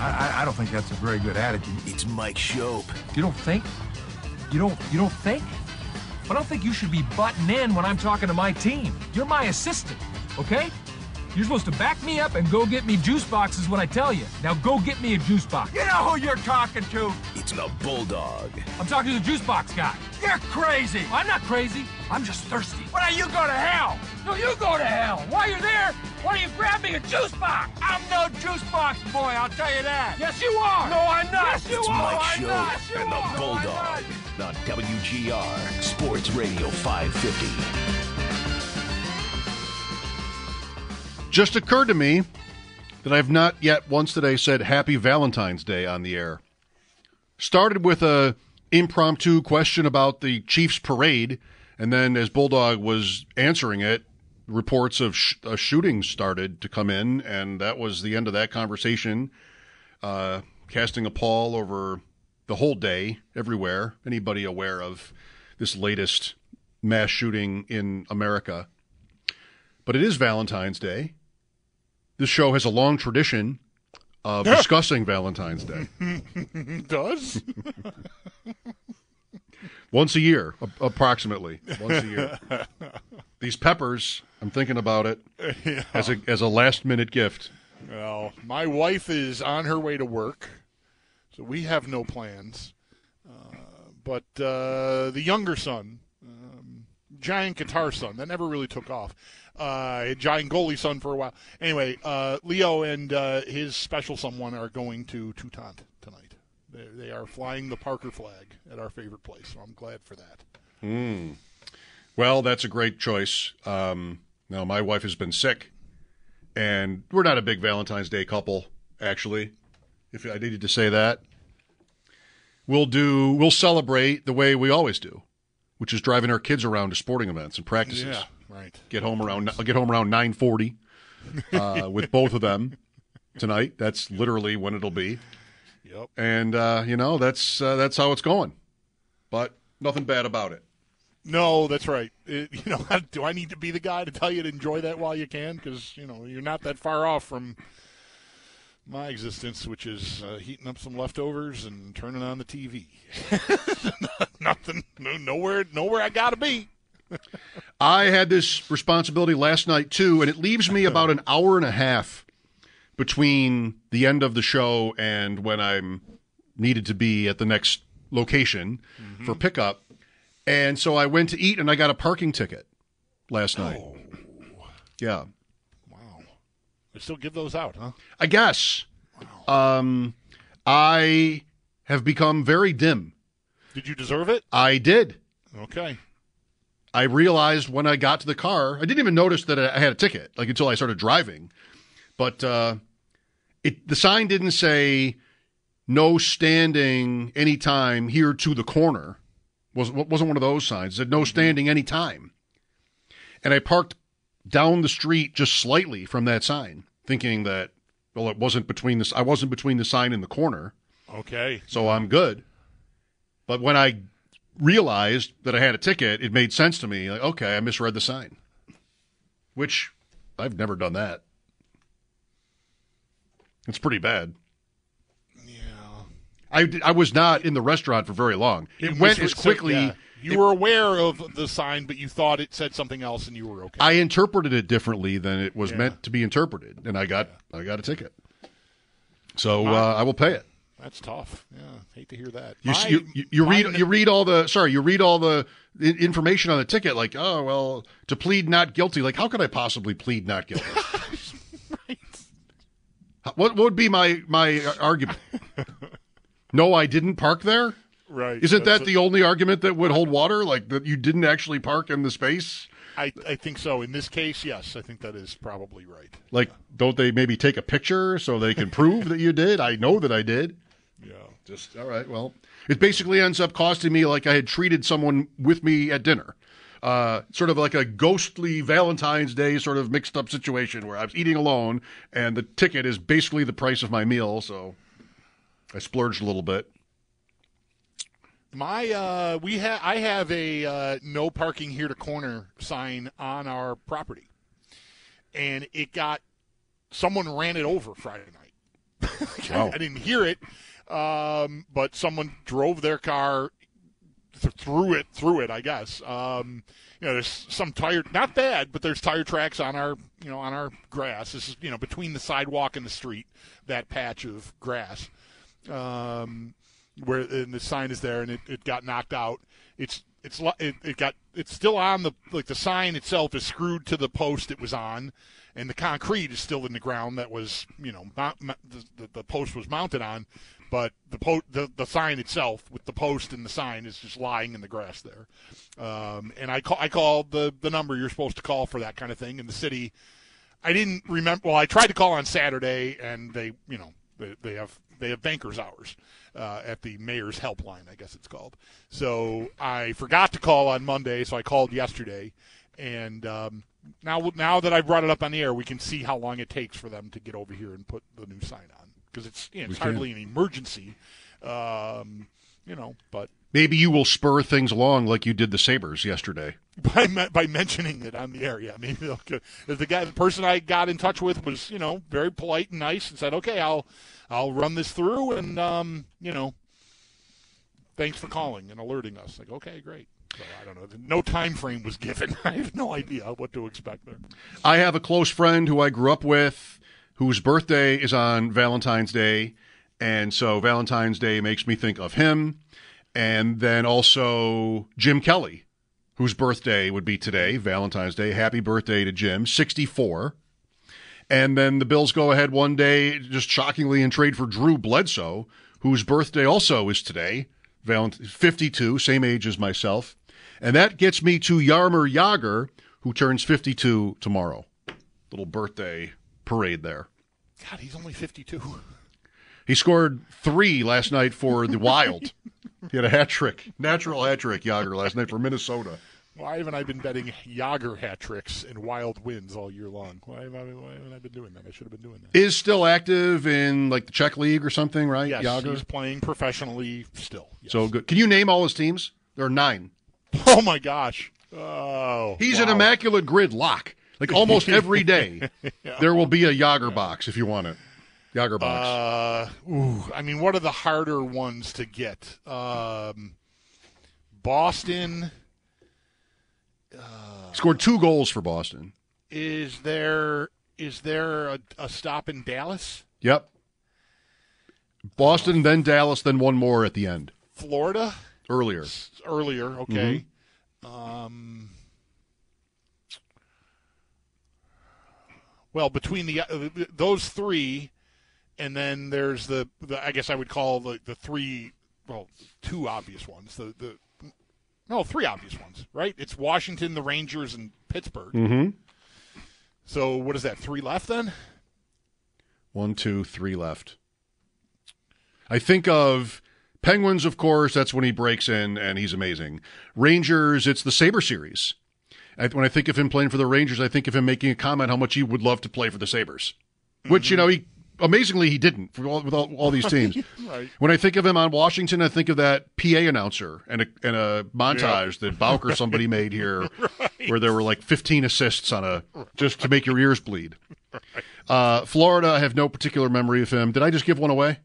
I, I don't think that's a very good attitude. It's Mike Schopp. You don't think? You don't you don't think? I don't think you should be butting in when I'm talking to my team. You're my assistant, okay? You're supposed to back me up and go get me juice boxes when I tell you. Now go get me a juice box. You know who you're talking to? It's the Bulldog. I'm talking to the juice box guy. You're crazy. I'm not crazy. I'm just thirsty. Why don't you go to hell? No, you go to hell. While you're there, why don't you grab me a juice box? I'm no juice box boy, I'll tell you that. Yes, you are. No, I'm not. Yes, you It's are. Mike I'm Schopp not. You and the are. Bulldog on WGR Sports Radio 550. Just occurred to me that I've not yet once today said Happy Valentine's Day on the air. Started with a impromptu question about the Chiefs parade, and then as Bulldog was answering it, reports of sh- a shooting started to come in, and that was the end of that conversation. Uh, casting a pall over the whole day, everywhere. Anybody aware of this latest mass shooting in America? But it is Valentine's Day. This show has a long tradition of discussing Valentine's Day. does? Once a year, a- approximately. Once a year. These peppers, I'm thinking about it as a as a last minute gift. Well, my wife is on her way to work, so we have no plans. Uh, but uh, the younger son, um, giant guitar son, that never really took off. Uh, giant goalie son for a while. Anyway, uh, Leo and uh, his special someone are going to Toutant tonight. They, they are flying the Parker flag at our favorite place, so I'm glad for that. Well, that's a great choice. Um, now, my wife has been sick, and we're not a big Valentine's Day couple, actually. If I needed to say that, we'll do we'll celebrate the way we always do, which is driving our kids around to sporting events and practices. Yeah, right. Get home around I'll get home around nine forty uh, with both of them tonight. That's literally when it'll be, Yep. and uh, you know that's uh, that's how it's going. But nothing bad about it. No, that's right. It, you know, do I need to be the guy to tell you to enjoy that while you can? Because you know you're not that far off from my existence, which is uh, heating up some leftovers and turning on the TV. Nothing, no, nowhere, nowhere I gotta be. I had this responsibility last night too, and it leaves me about an hour and a half between the end of the show and when I'm needed to be at the next location for pickup. And so I went to eat and I got a parking ticket last night. Yeah. Wow, they still give those out, huh? I guess. Um, I have become very dim. Did you deserve it? I did. Okay. I realized when I got to the car, I didn't even notice that I had a ticket, like until I started driving. But uh, it the sign didn't say no standing anytime here to the corner. Was wasn't one of those signs. It said no mm-hmm. standing anytime. And I parked down the street just slightly from that sign, thinking that well, it wasn't between this. I wasn't between the sign and the corner, Okay. so I'm good. But when I realized that I had a ticket, it made sense to me. Like, okay, I misread the sign, which I've never done that. It's pretty bad. Yeah. I, I was not in the restaurant for very long. It went misre- as so, quickly. yeah. You were aware of the sign, but you thought it said something else, and you were okay. I interpreted it differently than it was Yeah. meant to be interpreted, and I got I got a ticket. So uh, I will pay it. That's tough. Yeah, hate to hear that. You, My- you, you, you read you read all the sorry you read all the information on the ticket like oh well to plead not guilty like how could I possibly plead not guilty? right. What what would be my my argument? no, I didn't park there. Right. Isn't that the only argument that would hold water? Like that you didn't actually park in the space? I, I think so. In this case, yes, I think that is probably right. Like, don't they maybe take a picture so they can prove that you did? I know that I did. Yeah. Just all right. Well, it basically ends up costing me like I had treated someone with me at dinner. Uh, sort of like a ghostly Valentine's Day sort of mixed up situation where I was eating alone and the ticket is basically the price of my meal. So I splurged a little bit. My uh, we have I have a uh, no parking here to corner sign on our property, and it got someone ran it over Friday night. Wow. I didn't hear it, um, but someone drove their car th- through it through it. I guess um, you know there's some tire not bad, but there's tire tracks on our you know on our grass. This is you know between the sidewalk and the street that patch of grass. Um, where and the sign is there and it, it got knocked out. It's it's it, it got it's still on the like the sign itself is screwed to the post it was on, and the concrete is still in the ground that was you know mount, the, the post was mounted on, but the po- the the sign itself with the post and the sign is just lying in the grass there. Um, and I call I called the the number you're supposed to call for that kind of thing in the city. I didn't remember. Well, I tried to call on Saturday, and they, you know, they, they have they have bankers hours uh, at the mayor's helpline, I guess it's called. So I forgot to call on Monday, so I called yesterday, and um, now now that I brought it up on the air, we can see how long it takes for them to get over here and put the new sign on because it's you know, it's hardly an emergency, um, you know, but. Maybe you will spur things along like you did the Sabres yesterday. by by mentioning it on the air. Yeah, mean, the guy, the person I got in touch with was, you know, very polite and nice, and said, "Okay, I'll I'll run this through, and um, you know, thanks for calling and alerting us." Like, okay, great. So I don't know. No time frame was given. I have no idea what to expect there. I have a close friend who I grew up with whose birthday is on Valentine's Day. And so Valentine's Day makes me think of him. And then also Jim Kelly, whose birthday would be today, Valentine's Day. Happy birthday to Jim, 64. And then the Bills go ahead one day, just shockingly, and trade for Drew Bledsoe, whose birthday also is today, Valent- 52, same age as myself. And that gets me to Jaromir Jagr, who turns 52 tomorrow. Little birthday parade there. God, he's only fifty-two. He scored three last night for the Wild. he had a hat trick, natural hat trick, Jagr, last night for Minnesota. Why haven't I been betting Jagr hat tricks and wild wins all year long? Why, have I, why haven't I been doing that? I should have been doing that. Is still active in like the Czech league or something, right? Yes, Jagr. he's playing professionally still. Yes. So good. Can you name all his teams? There are nine. Oh my gosh. Oh. He's wow. an immaculate grid lock. Like almost every day, there will be a Jagr box if you want it. Jagr box. Uh, ooh, I mean, what are the harder ones to get? Um, Boston. Scored two goals for Boston. Is there is there a, a stop in Dallas, Yep. Boston, then Dallas, then one more at the end. Florida? Earlier. Earlier, okay. Mm-hmm. Um, well, between the uh, those three, and then there's the, the I guess I would call the the three, well, two obvious ones. The the no, three obvious ones, right? It's Washington, the Rangers, and Pittsburgh. Mm-hmm. So what is that? Three left then? One, two, three left. I think of Penguins, of course. That's when he breaks in and he's amazing. Rangers, it's the Sabre series. I, when I think of him playing for the Rangers, I think of him making a comment how much he would love to play for the Sabres, which you know he amazingly he didn't for all, with all, all these teams. Right. When I think of him on Washington, I think of that PA announcer and a, and a montage that Bowker somebody made here, where there were like 15 assists on a just to make your ears bleed. Uh, Florida, I have no particular memory of him. Did I just give one away?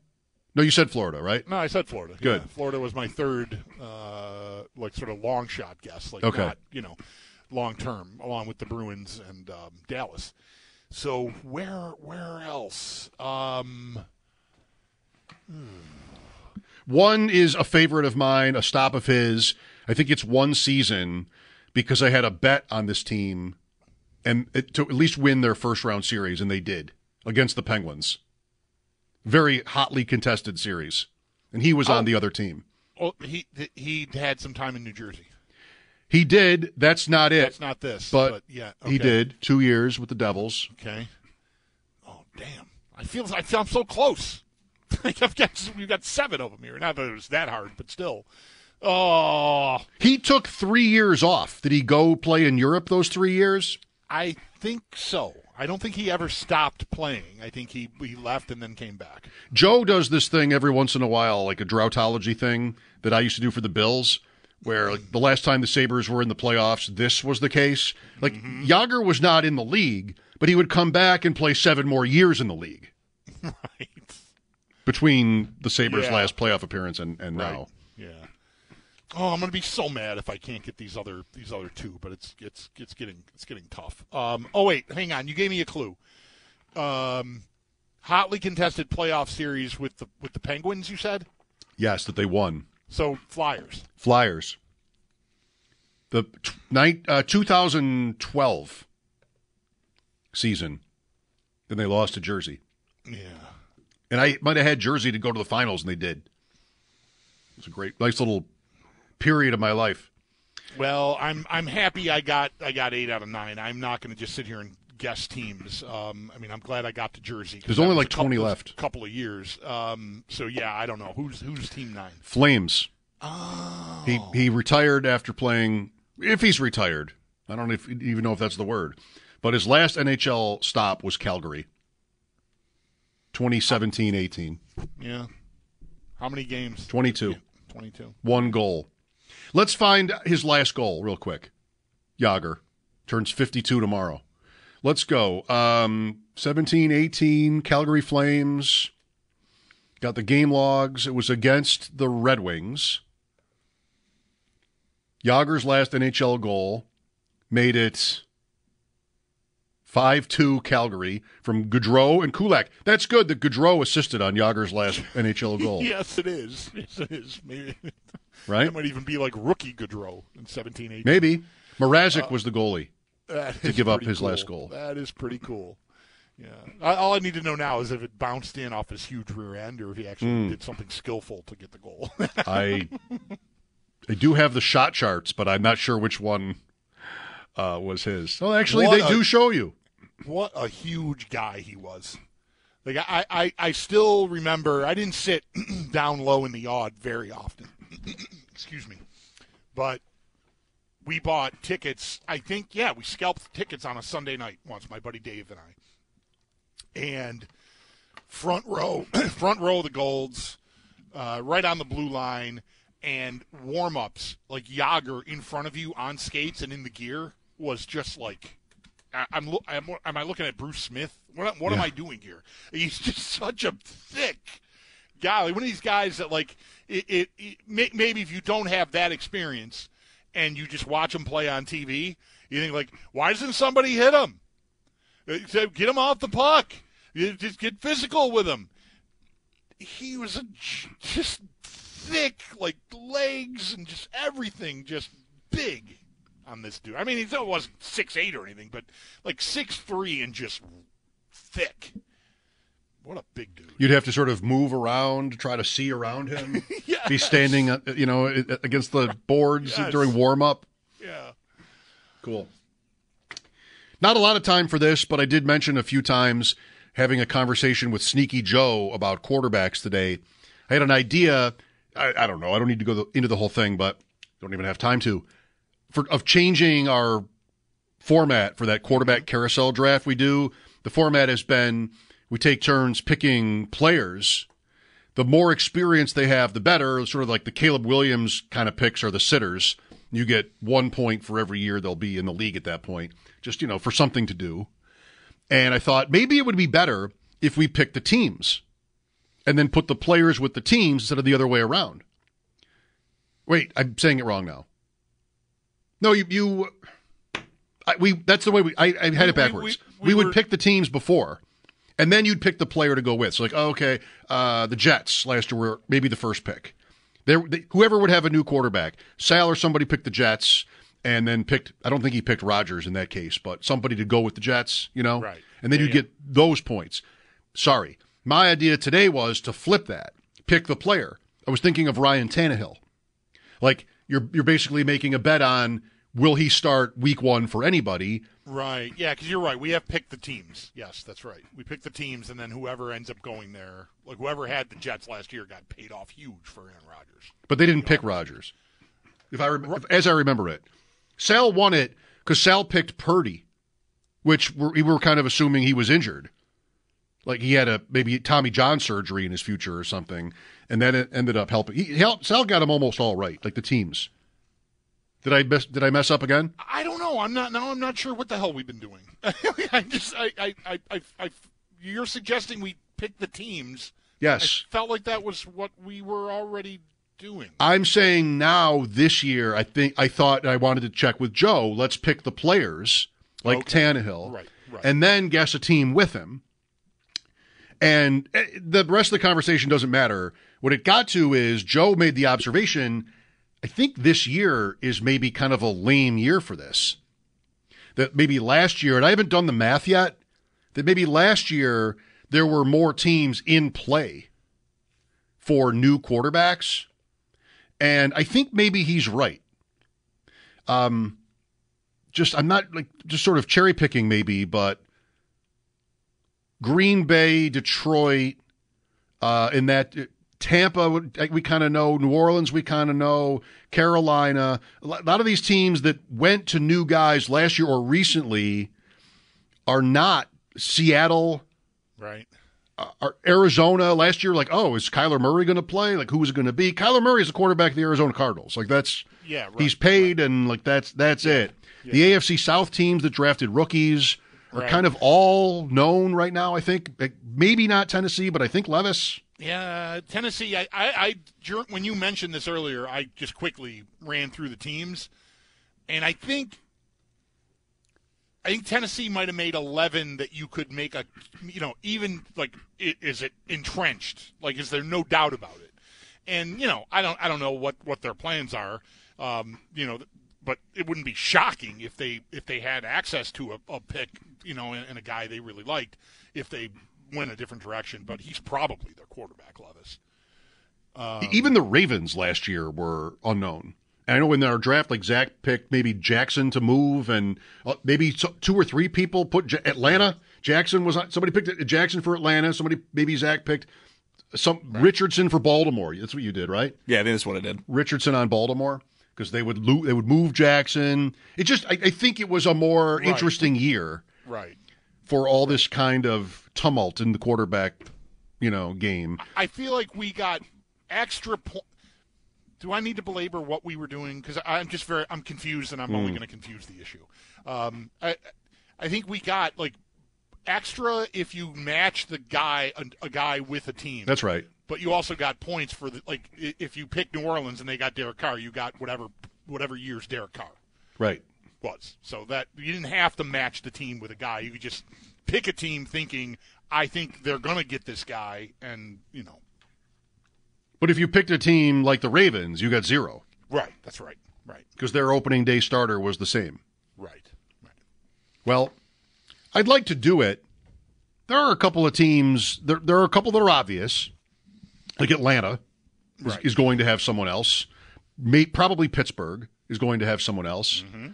No, you said Florida, right? No, I said Florida. Good. Yeah, Florida was my third, uh, like sort of long shot guess. Like Okay. not, you know, long term, along with the Bruins and um, Dallas. So where where else? Um, One is a favorite of mine, a stop of his. I think it's one season because I had a bet on this team and it, to at least win their first round series, and they did against the Penguins. Very hotly contested series, and he was on the other team. Oh, he he had some time in New Jersey. He did. That's not it. That's not this, but, but, yeah, he did two years with the Devils. Okay. Oh damn! I feel I feel I'm so close. I've got we've got seven of them here. Not that it was that hard, but still. Oh, He took three years off. Did he go play in Europe those three years? I think so. I don't think he ever stopped playing. I think he he left and then came back. Joe does this thing every once in a while, like a droughtology thing that I used to do for the Bills, where like, the last time the Sabres were in the playoffs, this was the case. Like Jagr was not in the league, but he would come back and play seven more years in the league Right. between the Sabres' Yeah. last playoff appearance and, and Right. now. Yeah. Oh, I'm gonna be so mad if I can't get these other these other two, but it's it's it's getting it's getting tough. Um, oh wait, hang on, you gave me a clue. Um, hotly contested playoff series with the with the Penguins. You said Yes, that they won. So. Flyers. Flyers. The t- night, uh, 2012 season, then they lost to Jersey. Yeah. And I might have had Jersey to go to the finals, and they did. It's a great, nice little period of my life. Well, I'm I'm happy I got I got eight out of nine. I'm not going to just sit here and guess teams. Um, I mean, I'm glad I got to Jersey. There's only like couple 20 of- left. Couple of years. Um, so yeah, I don't know who's who's team nine. Flames. He he retired after playing. If he's retired, I don't if, even know if that's the word. But his last NHL stop was Calgary. 2017-18. Yeah. How many games? 22. Twenty-two. One goal. Let's find his last goal real quick. Jagr turns 52 tomorrow. Let's go. Um, 17 18, Calgary Flames. Got the game logs. It was against the Red Wings. Jagr's last NHL goal made it 5 2 Calgary from Gaudreau and Kulak. That's good that Gaudreau assisted on Jagr's last NHL goal, Yes, it is. Yes, it is. Maybe right? that might even be like rookie Gaudreau in 17 18. Maybe. Mrazek was the goalie. That to give up his cool. last goal. That is pretty cool. Yeah. I, all I need to know now is if it bounced in off his huge rear end or if he actually Hmm. did something skillful to get the goal. I I do have the shot charts, but I'm not sure which one uh, was his. Oh, actually, What they a- do show you. what a huge guy he was. Like I, I, I still remember I didn't sit down low in the yard very often. Excuse me. But we bought tickets. I think yeah, we scalped tickets on a Sunday night once, my buddy Dave and I. And front row front row of the golds, uh, right on the blue line, and warm ups like Yager in front of you on skates and in the gear was just like I- I'm, lo- I'm am I looking at Bruce Smith? What, what am I doing here? He's just such a thick guy. Like one of these guys that like it, it, it may, maybe if you don't have that experience and you just watch him play on TV, you think like, why doesn't somebody hit him? Uh, Get him off the puck. Just get physical with him. He was a, just thick, like legs and just everything, just big on this dude. I mean, he wasn't six eight or anything, but like six three and just thick. What a big dude. You'd have to sort of move around to try to see around him. Yes. Be standing, uh, you know, against the boards Yes. during warm up. Yeah. Cool. Not a lot of time for this, but I did mention a few times having a conversation with Sneaky Joe about quarterbacks today. I had an idea. I, I don't know. I don't need to go the, into the whole thing, but don't even have time to. For of changing our format for that quarterback carousel draft we do. The format has been we take turns picking players. The more experience they have, the better. Sort of like the Caleb Williams kind of picks are the sitters. You get one point for every year they'll be in the league at that point, just, you know, for something to do. And I thought maybe it would be better if we picked the teams and then put the players with the teams instead of the other way around. Wait, I'm saying it wrong now. No, you, you, I, we, that's the way we, I, I had it backwards. we- We, we would were- pick the teams before and then you'd pick the player to go with. So like, oh, okay, uh, the Jets last year were maybe the first pick. There, they, whoever would have a new quarterback, Sal or somebody picked the Jets, and then picked. I don't think he picked Rodgers in that case, but somebody to go with the Jets, you know, Right. And then Yeah, you'd yeah. get those points. Sorry, my idea today was to flip that, pick the player. I was thinking of Ryan Tannehill. Like you're you're basically making a bet on will he start week one for anybody? Right. Yeah, because you're right. We have picked the teams. Yes, that's right. We picked the teams, and then whoever ends up going there, like whoever had the Jets last year, got paid off huge for Aaron Rodgers. but they didn't pick Rodgers. If I rem- as I remember it, Sal won it because Sal picked Purdy, which we're, we were kind of assuming he was injured, like he had a maybe Tommy John surgery in his future or something, and then it ended up helping. He helped, Sal got him almost all right, like the teams. Did I mess, did I mess up again? I don't know. I'm not now. I'm not sure what the hell we've been doing. I just, I, I, I, I, I, you're suggesting we pick the teams. Yes. I felt like that was what we were already doing. I'm saying now this year, I think I thought I wanted to check with Joe. Let's pick the players like Okay. Tannehill, Right, right. and then guess a team with him. And eh, the rest of the conversation doesn't matter. What it got to is Joe made the observation. I think this year is maybe kind of a lame year for this. That maybe last year, and I haven't done the math yet. That maybe last year there were more teams in play for new quarterbacks and I think maybe he's right. Um, just I'm not like just sort of cherry picking maybe, but Green Bay, Detroit, uh, in that Tampa we kind of know, New Orleans we kind of know, Carolina, a lot of these teams that went to new guys last year or recently are not Seattle, Right. Uh, are Arizona last year, like, oh, is Kyler Murray going to play? Like, who is it going to be? Kyler Murray is the quarterback of the Arizona Cardinals. Like, that's Yeah, right, he's paid, and like that's that's it. The AFC South teams that drafted rookies are Right. kind of all known right now. I think maybe not Tennessee, but I think Levis. Yeah, Tennessee. I, I, I, when you mentioned this earlier, I just quickly ran through the teams, and I think, I think Tennessee might have made eleven that you could make a, you know, even like, is it entrenched? Like, is there no doubt about it? And you know, I don't, I don't know what what their plans are. Um, you know, but it wouldn't be shocking if they if they had access to a, a pick, you know, and, and a guy they really liked, if they went a different direction. But he's probably their quarterback, Levis. Um, Even the Ravens last year were unknown. And I know in our draft, like Zach picked maybe Jackson to move, and uh, maybe two or three people put J- Atlanta. Jackson was somebody picked Jackson for Atlanta. Somebody maybe Zach picked some Richardson for Baltimore. That's what you did, right? Yeah, I think that's what I did. Richardson on Baltimore because they would lo- they would move Jackson. It just I, I think it was a more Right. interesting year Right. For all this kind of tumult in the quarterback, you know, game. I feel like we got extra. Do I need to belabor what we were doing? Because I'm just very I'm confused, and I'm only Hmm. going to confuse the issue. Um, I I think we got like extra if you match the guy a, a guy with a team. That's right. But you also got points for the like if you pick New Orleans and they got Derek Carr, you got whatever whatever year's Derek Carr Right. Was. So that you didn't have to match the team with a guy. You could just pick a team thinking I think they're going to get this guy, and you know. But if you picked a team like the Ravens, you got zero Right. That's right. Right. because their opening day starter was the same. Right. Right. Well, I'd like to do it. There are a couple of teams. There, there are a couple that are obvious, like Atlanta is, Right. is going to have someone else. May, probably Pittsburgh is going to have someone else, mm-hmm.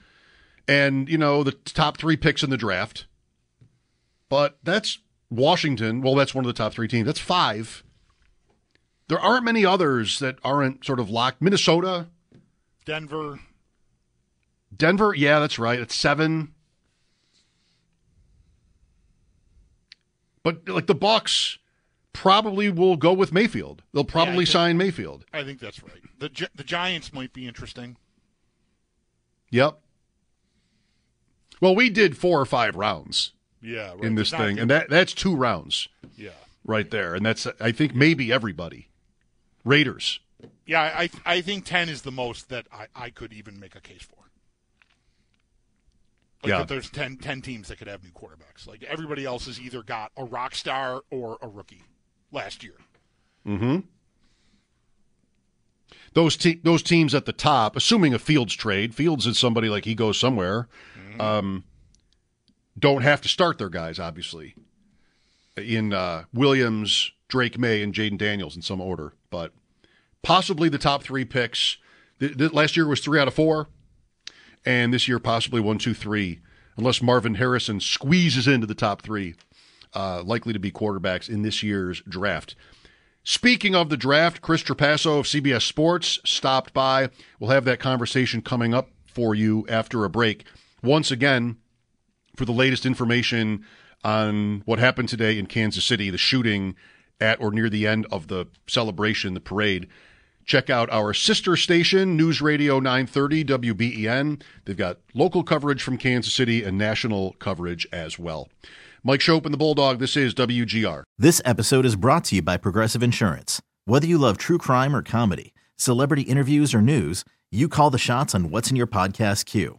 And you know the top three picks in the draft. But that's Washington. Well, that's one of the top three teams. That's five. There aren't many others that aren't sort of locked. Minnesota, Denver. Denver. Yeah, that's right. It's seven. But like the Bucs probably will go with Mayfield. They'll probably think- sign Mayfield. I think that's right. The the Giants might be interesting. Yep. Well, we did four or five rounds Yeah. Right. in this thing, good. and that that's two rounds yeah. right there, and that's I think maybe everybody. Raiders. Yeah. I I think ten is the most that I, I could even make a case for. Like Yeah. there's 10, 10 teams that could have new quarterbacks. Like everybody else has either got a rock star or a rookie last year. Hmm. those te- those teams at the top, assuming a Fields trade, Fields is somebody like he goes somewhere, um, don't have to start their guys, obviously. In uh, Williams, Drake Maye, and Jayden Daniels in some order, but possibly the top three picks. Th- th- last year was three out of four, and this year possibly one, two, three, unless Marvin Harrison squeezes into the top three, uh, likely to be quarterbacks in this year's draft. Speaking of the draft, Chris Trapasso of CBS Sports stopped by. We'll have that conversation coming up for you after a break. Once again, for the latest information on what happened today in Kansas City, the shooting at or near the end of the celebration, the parade, check out our sister station, News Radio 930 WBEN. They've got local coverage from Kansas City and national coverage as well. Mike Schopp and the Bulldog, this is WGR. This episode is brought to you by Progressive Insurance. Whether you love true crime or comedy, celebrity interviews or news, you call the shots on what's in your podcast queue.